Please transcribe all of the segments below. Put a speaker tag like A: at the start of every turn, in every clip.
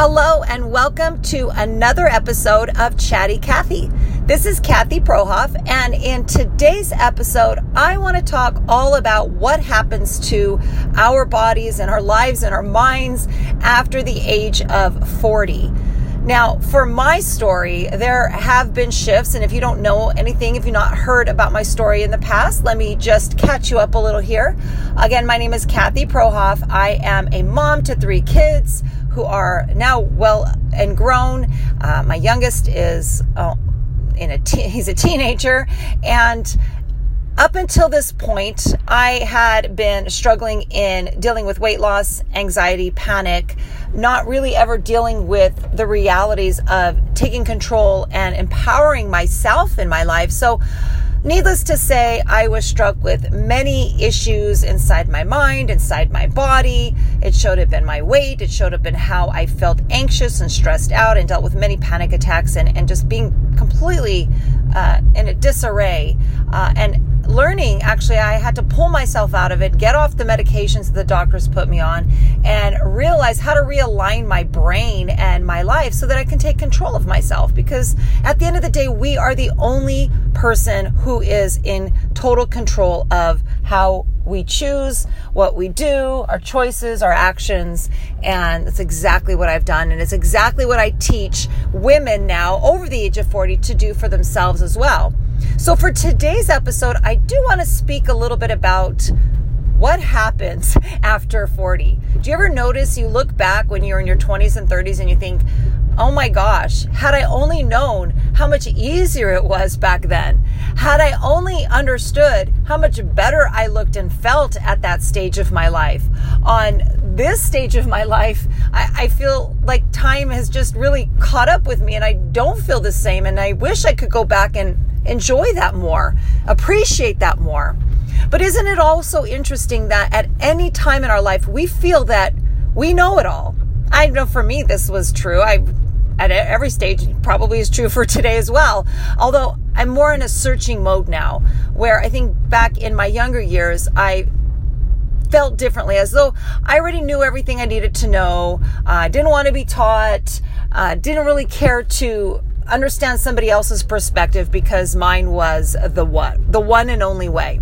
A: Hello, and welcome to another episode of Chatty Kathy. This is Kathy Prohoff, and in today's episode, I want to talk all about what happens to our bodies and our lives and our minds after the age of 40. Now, for my story, there have been shifts, and if you don't know anything, if you've not heard about my story in the past, let me just catch you up a little here. Again, my name is Kathy Prohoff. I am a mom to three kids who are now well and grown. Uh, my youngest is uh, in a te- he's a teenager, and up until this point, I had been struggling in dealing with weight loss, anxiety, panic, not really ever dealing with the realities of taking control and empowering myself in my life. So Needless to say, I was struck with many issues inside my mind, inside my body. It showed up in my weight. It showed up in how I felt anxious and stressed out and dealt with many panic attacks and, and just being completely uh, in a disarray. Uh, and learning actually i had to pull myself out of it get off the medications that the doctors put me on and realize how to realign my brain and my life so that i can take control of myself. Because at the end of the day we are the only person who is in total control of how we choose what we do our choices our actions and that's exactly what i've done. And it's exactly what i teach women now over the age of 40 to do for themselves as well so, for today's episode, I do want to speak a little bit about what happens after 40. Do you ever notice you look back when you're in your 20s and 30s and you think, oh my gosh, had I only known how much easier it was back then, had I only understood how much better I looked and felt at that stage of my life. On this stage of my life, I, I, feel like time has just really caught up with me and I don't feel the same. And I wish I could go back and enjoy that more, appreciate that more. But isn't it also interesting that at any time in our life, we feel that we know it all? I know for me, this was true. I, at every stage, probably is true for today as well. Although I'm more in a searching mode now, where I think back in my younger years, I felt differently as though I already knew everything I needed to know. I uh, didn't want to be taught, uh, didn't really care to understand somebody else's perspective because mine was the what, the one and only way.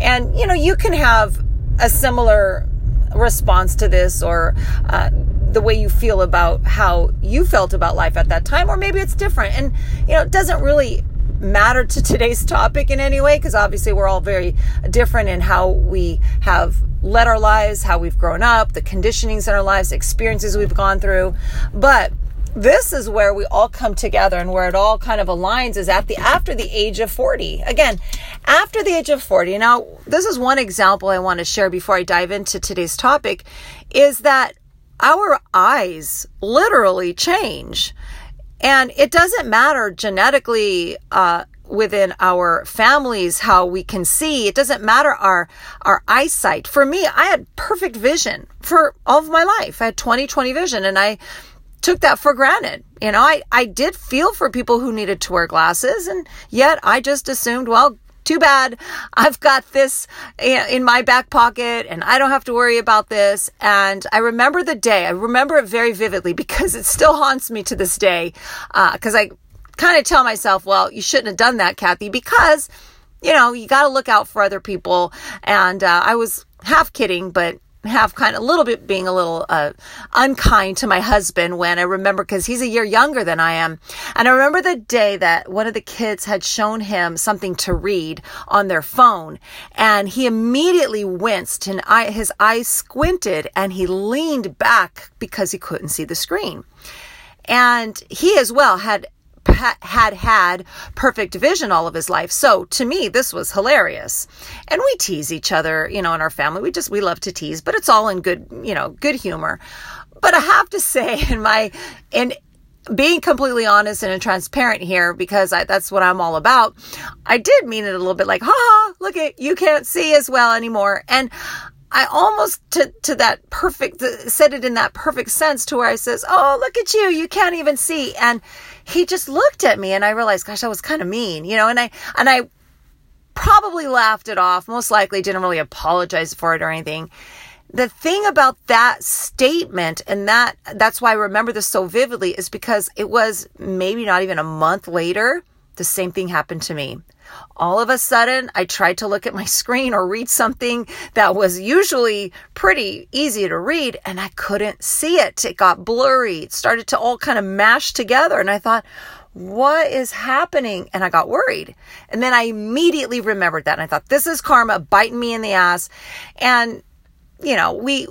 A: And, you know, you can have a similar response to this or uh, the way you feel about how you felt about life at that time, or maybe it's different. And, you know, it doesn't really matter to today's topic in any way because obviously we're all very different in how we have led our lives, how we've grown up, the conditionings in our lives, experiences we've gone through. But this is where we all come together and where it all kind of aligns is at the after the age of 40 again after the age of 40 now this is one example i want to share before i dive into today's topic is that our eyes literally change. And it doesn't matter genetically uh, within our families how we can see it doesn't matter our our eyesight. For me i had perfect vision for all of my life. I had 20 20 vision and i took that for granted. You know, I, I did feel for people who needed to wear glasses, and yet I just assumed, well, too bad. I've got this in my back pocket and I don't have to worry about this. And I remember the day, I remember it very vividly because it still haunts me to this day. Because uh, I kind of tell myself, well, you shouldn't have done that, Kathy, because, you know, you got to look out for other people. And uh, I was half kidding, but have kind of a little bit being a little uh, unkind to my husband when I remember because he's a year younger than I am. And I remember the day that one of the kids had shown him something to read on their phone and he immediately winced and I, his eyes squinted and he leaned back because he couldn't see the screen. And he as well had had had perfect vision all of his life. So to me, this was hilarious. And we tease each other, you know, in our family. We just, we love to tease, but it's all in good, you know, good humor. But I have to say, in my, in, being completely honest and transparent here because I, that's what I'm all about. I did mean it a little bit like, ha ha, look at you can't see as well anymore. And I almost to, to that perfect, said it in that perfect sense to where I says, Oh, look at you. You can't even see. And he just looked at me and I realized, gosh, that was kind of mean, you know, and I, and I probably laughed it off, most likely didn't really apologize for it or anything. the thing about that statement and that that's why I remember this so vividly is because it was maybe not even a month later the same thing happened to me. All of a sudden, I tried to look at my screen or read something that was usually pretty easy to read and I couldn't see it. It got blurry. It started to all kind of mash together and I thought, what is happening? And I got worried. And then I immediately remembered that. And I thought, this is karma biting me in the ass. And you know, we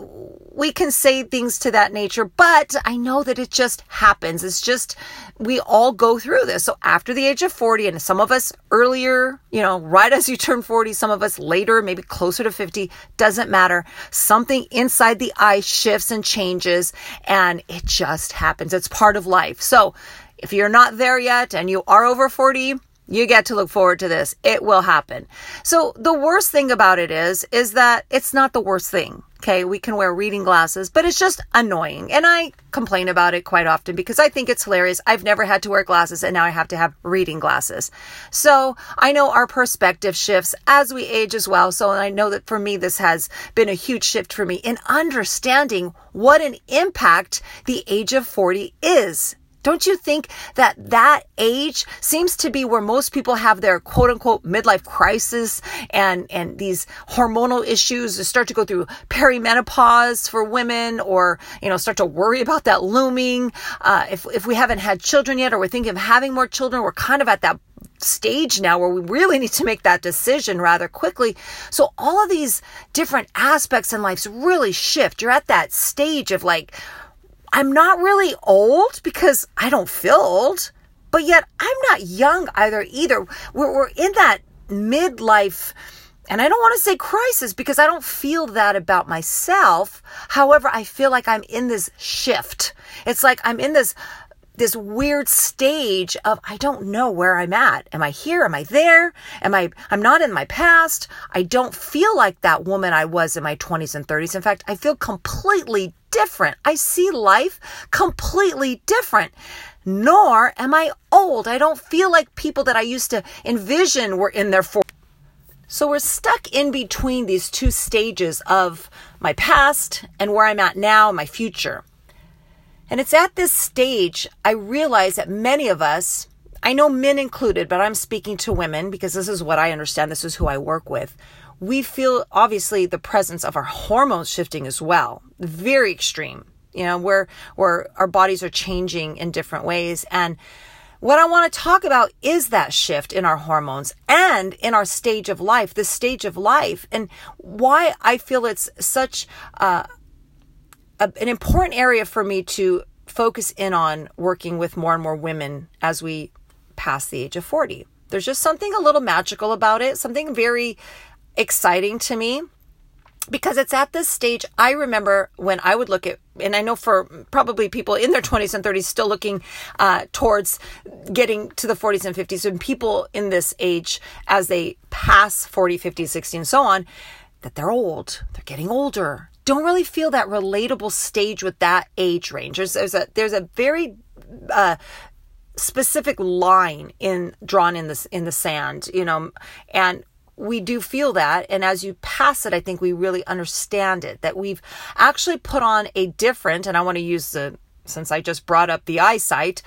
A: we can say things to that nature, but I know that it just happens. It's just we all go through this. So after the age of 40 and some of us earlier, you know, right as you turn 40, some of us later, maybe closer to 50, doesn't matter. Something inside the eye shifts and changes and it just happens. It's part of life. So if you're not there yet and you are over 40, you get to look forward to this. It will happen. So the worst thing about it is, is that it's not the worst thing. Okay. We can wear reading glasses, but it's just annoying. And I complain about it quite often because I think it's hilarious. I've never had to wear glasses and now I have to have reading glasses. So I know our perspective shifts as we age as well. So I know that for me, this has been a huge shift for me in understanding what an impact the age of 40 is don't you think that that age seems to be where most people have their quote unquote midlife crisis and, and these hormonal issues start to go through perimenopause for women or, you know, start to worry about that looming. Uh, if, if we haven't had children yet or we're thinking of having more children, we're kind of at that stage now where we really need to make that decision rather quickly. So all of these different aspects in life's really shift. You're at that stage of like, I'm not really old because I don't feel old, but yet I'm not young either. Either we're, we're in that midlife, and I don't want to say crisis because I don't feel that about myself. However, I feel like I'm in this shift. It's like I'm in this this weird stage of I don't know where I'm at. Am I here? Am I there? Am I I'm not in my past. I don't feel like that woman I was in my 20s and 30s. In fact, I feel completely different. I see life completely different. Nor am I old. I don't feel like people that I used to envision were in their 40s. So we're stuck in between these two stages of my past and where I'm at now, my future. And it's at this stage I realize that many of us, I know men included, but I'm speaking to women because this is what I understand, this is who I work with. We feel obviously the presence of our hormones shifting as well, very extreme, you know, where, where our bodies are changing in different ways. And what I want to talk about is that shift in our hormones and in our stage of life, this stage of life, and why I feel it's such uh, a, an important area for me to focus in on working with more and more women as we pass the age of 40. There's just something a little magical about it, something very exciting to me because it's at this stage I remember when I would look at, and I know for probably people in their 20s and 30s still looking uh, towards getting to the 40s and 50s, and people in this age as they pass 40, 50, 60, and so on, that they're old, they're getting older, don't really feel that relatable stage with that age range. There's, there's a there's a very uh, specific line in drawn in this in the sand, you know, and we do feel that and as you pass it i think we really understand it that we've actually put on a different and i want to use the since i just brought up the eyesight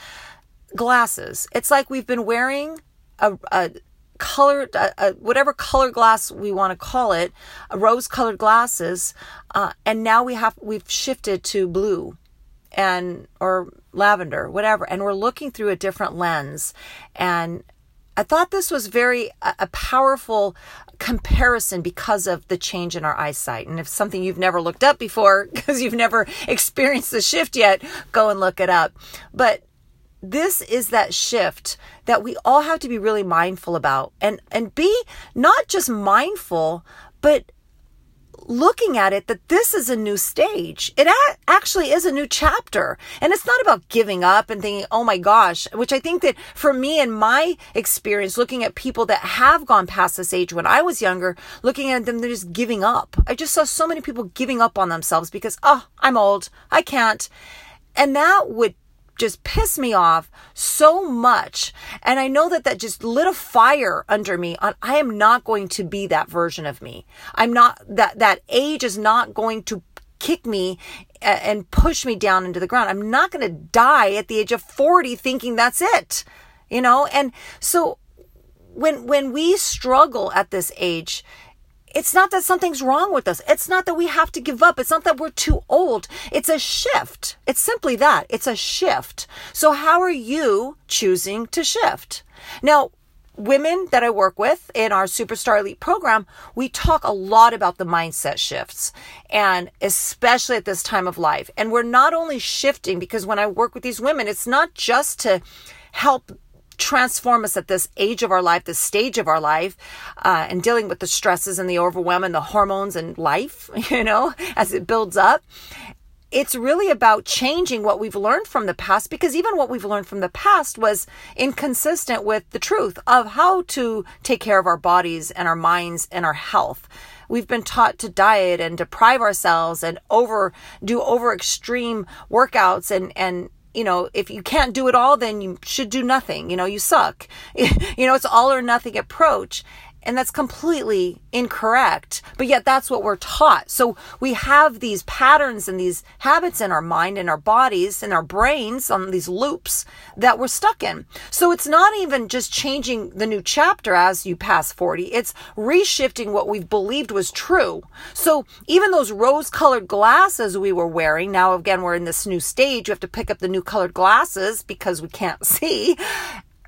A: glasses it's like we've been wearing a, a colored, uh, uh, whatever color glass we want to call it, rose colored glasses, uh, and now we have we've shifted to blue, and or lavender, whatever, and we're looking through a different lens, and I thought this was very a powerful comparison because of the change in our eyesight. And if something you've never looked up before because you've never experienced the shift yet, go and look it up. But this is that shift that we all have to be really mindful about and and be not just mindful but looking at it that this is a new stage. It a- actually is a new chapter. And it's not about giving up and thinking, oh my gosh, which I think that for me and my experience, looking at people that have gone past this age when I was younger, looking at them, they're just giving up. I just saw so many people giving up on themselves because, oh, I'm old. I can't. And that would just piss me off so much. And I know that that just lit a fire under me on I am not going to be that version of me. I'm not that that age is not going to kick me uh, and push me down into the ground. I'm not going to die at the age of 40 thinking that's it. You know? And so when when we struggle at this age, it's not that something's wrong with us. It's not that we have to give up. It's not that we're too old. It's a shift. It's simply that. It's a shift. So how are you choosing to shift? Now, women that I work with in our Superstar Elite program, we talk a lot about the mindset shifts and especially at this time of life. And we're not only shifting because when I work with these women, it's not just to help transform us at this age of our life, this stage of our life, uh, and dealing with the stresses and the overwhelm and the hormones and life, you know, as it builds up. It's really about changing what we've learned from the past because even what we've learned from the past was inconsistent with the truth of how to take care of our bodies and our minds and our health we've been taught to diet and deprive ourselves and over do over extreme workouts and and you know, if you can't do it all, then you should do nothing. You know, you suck. you know, it's all or nothing approach. And that's completely incorrect. But yet that's what we're taught. So we have these patterns and these habits in our mind and our bodies and our brains on these loops that we're stuck in. So it's not even just changing the new chapter as you pass 40. It's reshifting what we've believed was true. So even those rose colored glasses we were wearing, now again, we're in this new stage. We have to pick up the new colored glasses because we can't see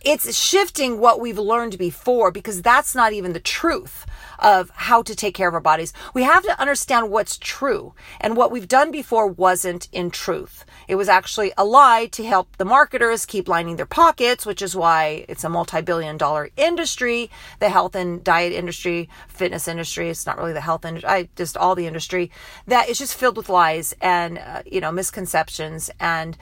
A: it's shifting what we've learned before because that's not even the truth of how to take care of our bodies. We have to understand what's true. And what we've done before wasn't in truth. It was actually a lie to help the marketers keep lining their pockets, which is why it's a multi billion dollar industry. The health and diet industry, fitness industry, it's not really the health industry, I just all the industry that is just filled with lies and, uh, you know, misconceptions and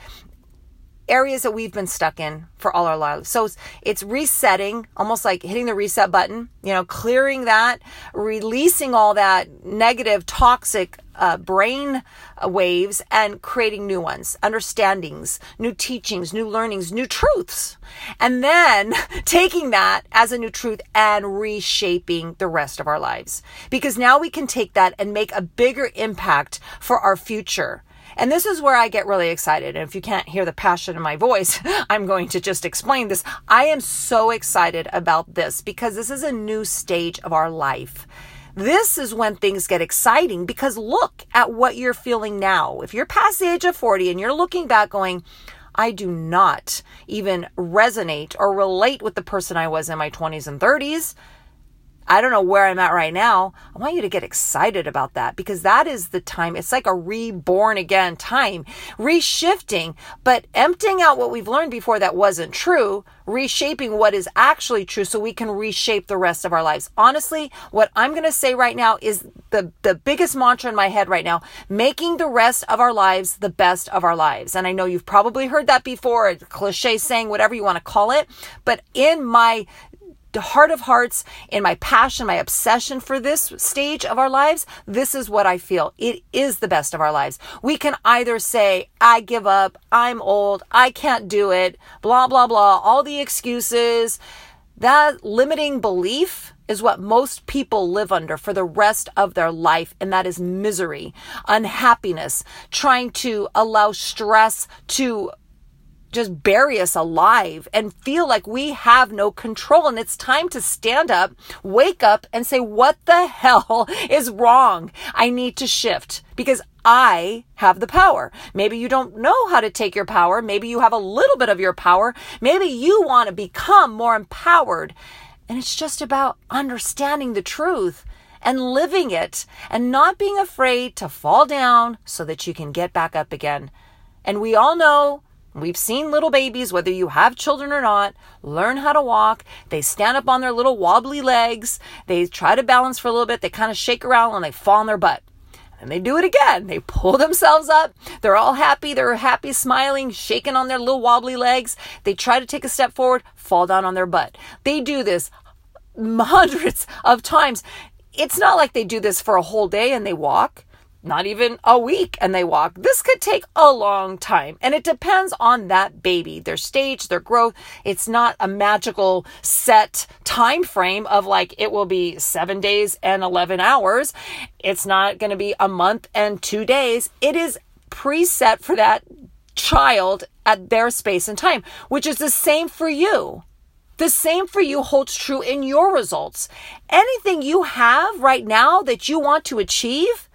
A: areas that we've been stuck in for all our lives. So it's, resetting, almost like hitting the reset button, you know, clearing that, releasing all that negative, toxic uh, brain waves and creating new ones, understandings, new teachings, new learnings, new truths. And then taking that as a new truth and reshaping the rest of our lives. Because now we can take that and make a bigger impact for our future and this is where I get really excited. And if you can't hear the passion in my voice, I'm going to just explain this. I am so excited about this because this is a new stage of our life. This is when things get exciting because look at what you're feeling now. If you're past the age of 40 and you're looking back going, I do not even resonate or relate with the person I was in my 20s and 30s. I don't know where I'm at right now. I want you to get excited about that because that is the time. It's like a reborn again time, reshifting, but emptying out what we've learned before that wasn't true, reshaping what is actually true so we can reshape the rest of our lives. Honestly, what I'm going to say right now is the, the biggest mantra in my head right now, making the rest of our lives the best of our lives. And I know you've probably heard that before, a cliche saying, whatever you want to call it. But in my heart of hearts, in my passion, my obsession for this stage of our lives, this is what I feel. It is the best of our lives. We can either say, I give up, I'm old, I can't do it, blah, blah, blah, all the excuses. That limiting belief is what most people live under for the rest of their life, and that is misery, unhappiness, trying to allow stress to just bury us alive and feel like we have no control. And it's time to stand up, wake up and say, what the hell is wrong? I need to shift because I have the power. Maybe you don't know how to take your power. Maybe you have a little bit of your power. Maybe you want to become more empowered. And it's just about understanding the truth and living it and not being afraid to fall down so that you can get back up again. And we all know We've seen little babies, whether you have children or not, learn how to walk. They stand up on their little wobbly legs. They try to balance for a little bit. They kind of shake around and they fall on their butt. And they do it again. They pull themselves up. They're all happy. They're happy, smiling, shaking on their little wobbly legs. They try to take a step forward, fall down on their butt. They do this hundreds of times. It's not like they do this for a whole day and they walk. Not even a week and they walk. This could take a long time and it depends on that baby, their stage, their growth. It's not a magical set time frame of like it will be 7 days and 11 hours. It's not going to be a month and 2 days. It is preset for that child at their space and time, which is the same for you. The same for you holds true in your results. Anything you have right now that you want to achieve,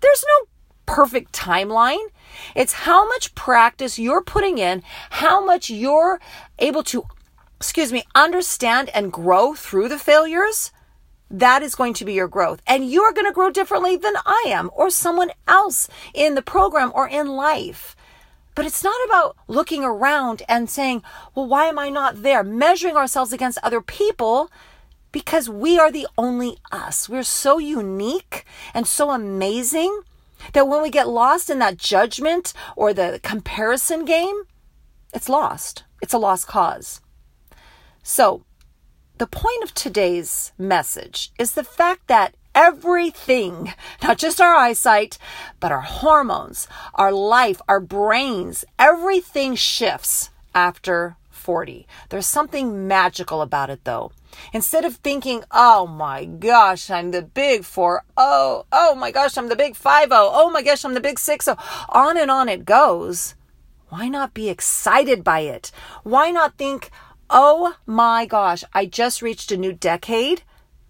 A: there's no perfect timeline. It's how much practice you're putting in, how much you're able to, excuse me, understand and grow through the failures. That is going to be your growth. And you're going to grow differently than I am or someone else in the program or in life. But it's not about looking around and saying, well, why am I not there? Measuring ourselves against other people because we are the only us. We're so unique and so amazing that when we get lost in that judgment or the comparison game, it's lost. It's a lost cause. So, the point of today's message is the fact that everything, not just our eyesight, but our hormones, our life, our brains, everything shifts after 40. There's something magical about it though. Instead of thinking, oh my gosh, I'm the big four, oh, oh my gosh, I'm the big five. Oh, oh my gosh, I'm the big six oh, on and on it goes. Why not be excited by it? Why not think, oh my gosh, I just reached a new decade?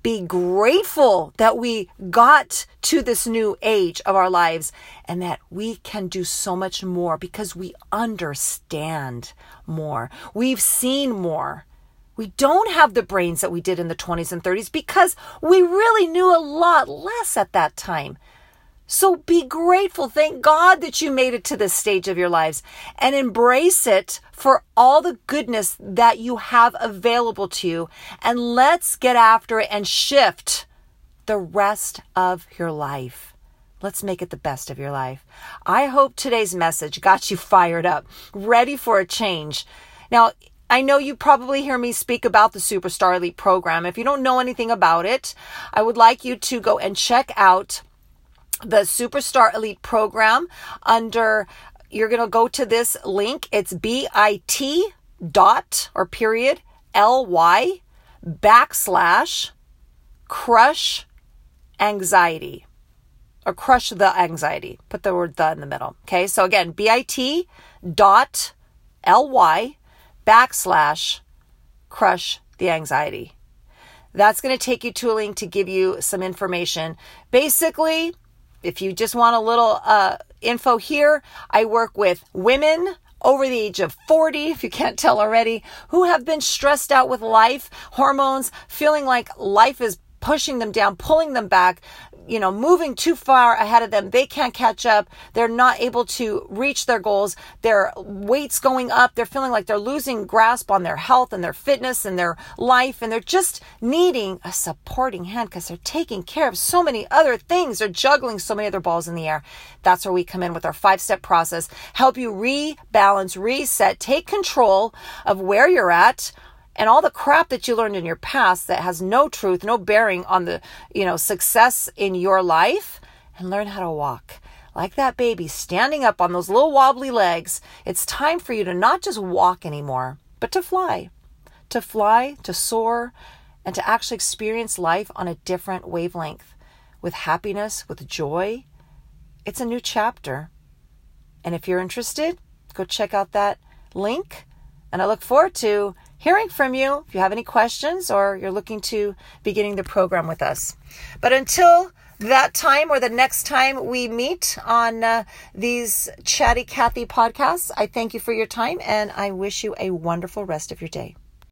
A: Be grateful that we got to this new age of our lives and that we can do so much more because we understand more. We've seen more. We don't have the brains that we did in the 20s and 30s because we really knew a lot less at that time. So be grateful. Thank God that you made it to this stage of your lives and embrace it for all the goodness that you have available to you. And let's get after it and shift the rest of your life. Let's make it the best of your life. I hope today's message got you fired up, ready for a change. Now, I know you probably hear me speak about the Superstar Elite program. If you don't know anything about it, I would like you to go and check out the Superstar Elite program under you're going to go to this link. It's bit dot or period ly backslash crush anxiety or crush the anxiety. Put the word the in the middle. Okay. So again, bit dot ly backslash crush the anxiety. That's going to take you to a link to give you some information. Basically, if you just want a little uh, info here, I work with women over the age of 40, if you can't tell already, who have been stressed out with life, hormones, feeling like life is pushing them down, pulling them back, you know, moving too far ahead of them. They can't catch up. They're not able to reach their goals. Their weight's going up. They're feeling like they're losing grasp on their health and their fitness and their life. And they're just needing a supporting hand because they're taking care of so many other things. They're juggling so many other balls in the air. That's where we come in with our five step process, help you rebalance, reset, take control of where you're at and all the crap that you learned in your past that has no truth, no bearing on the, you know, success in your life and learn how to walk. Like that baby standing up on those little wobbly legs, it's time for you to not just walk anymore, but to fly. To fly, to soar, and to actually experience life on a different wavelength with happiness, with joy. It's a new chapter. And if you're interested, go check out that link. And I look forward to hearing from you if you have any questions or you're looking to beginning the program with us. But until that time or the next time we meet on uh, these Chatty Kathy podcasts, I thank you for your time and I wish you a wonderful rest of your day.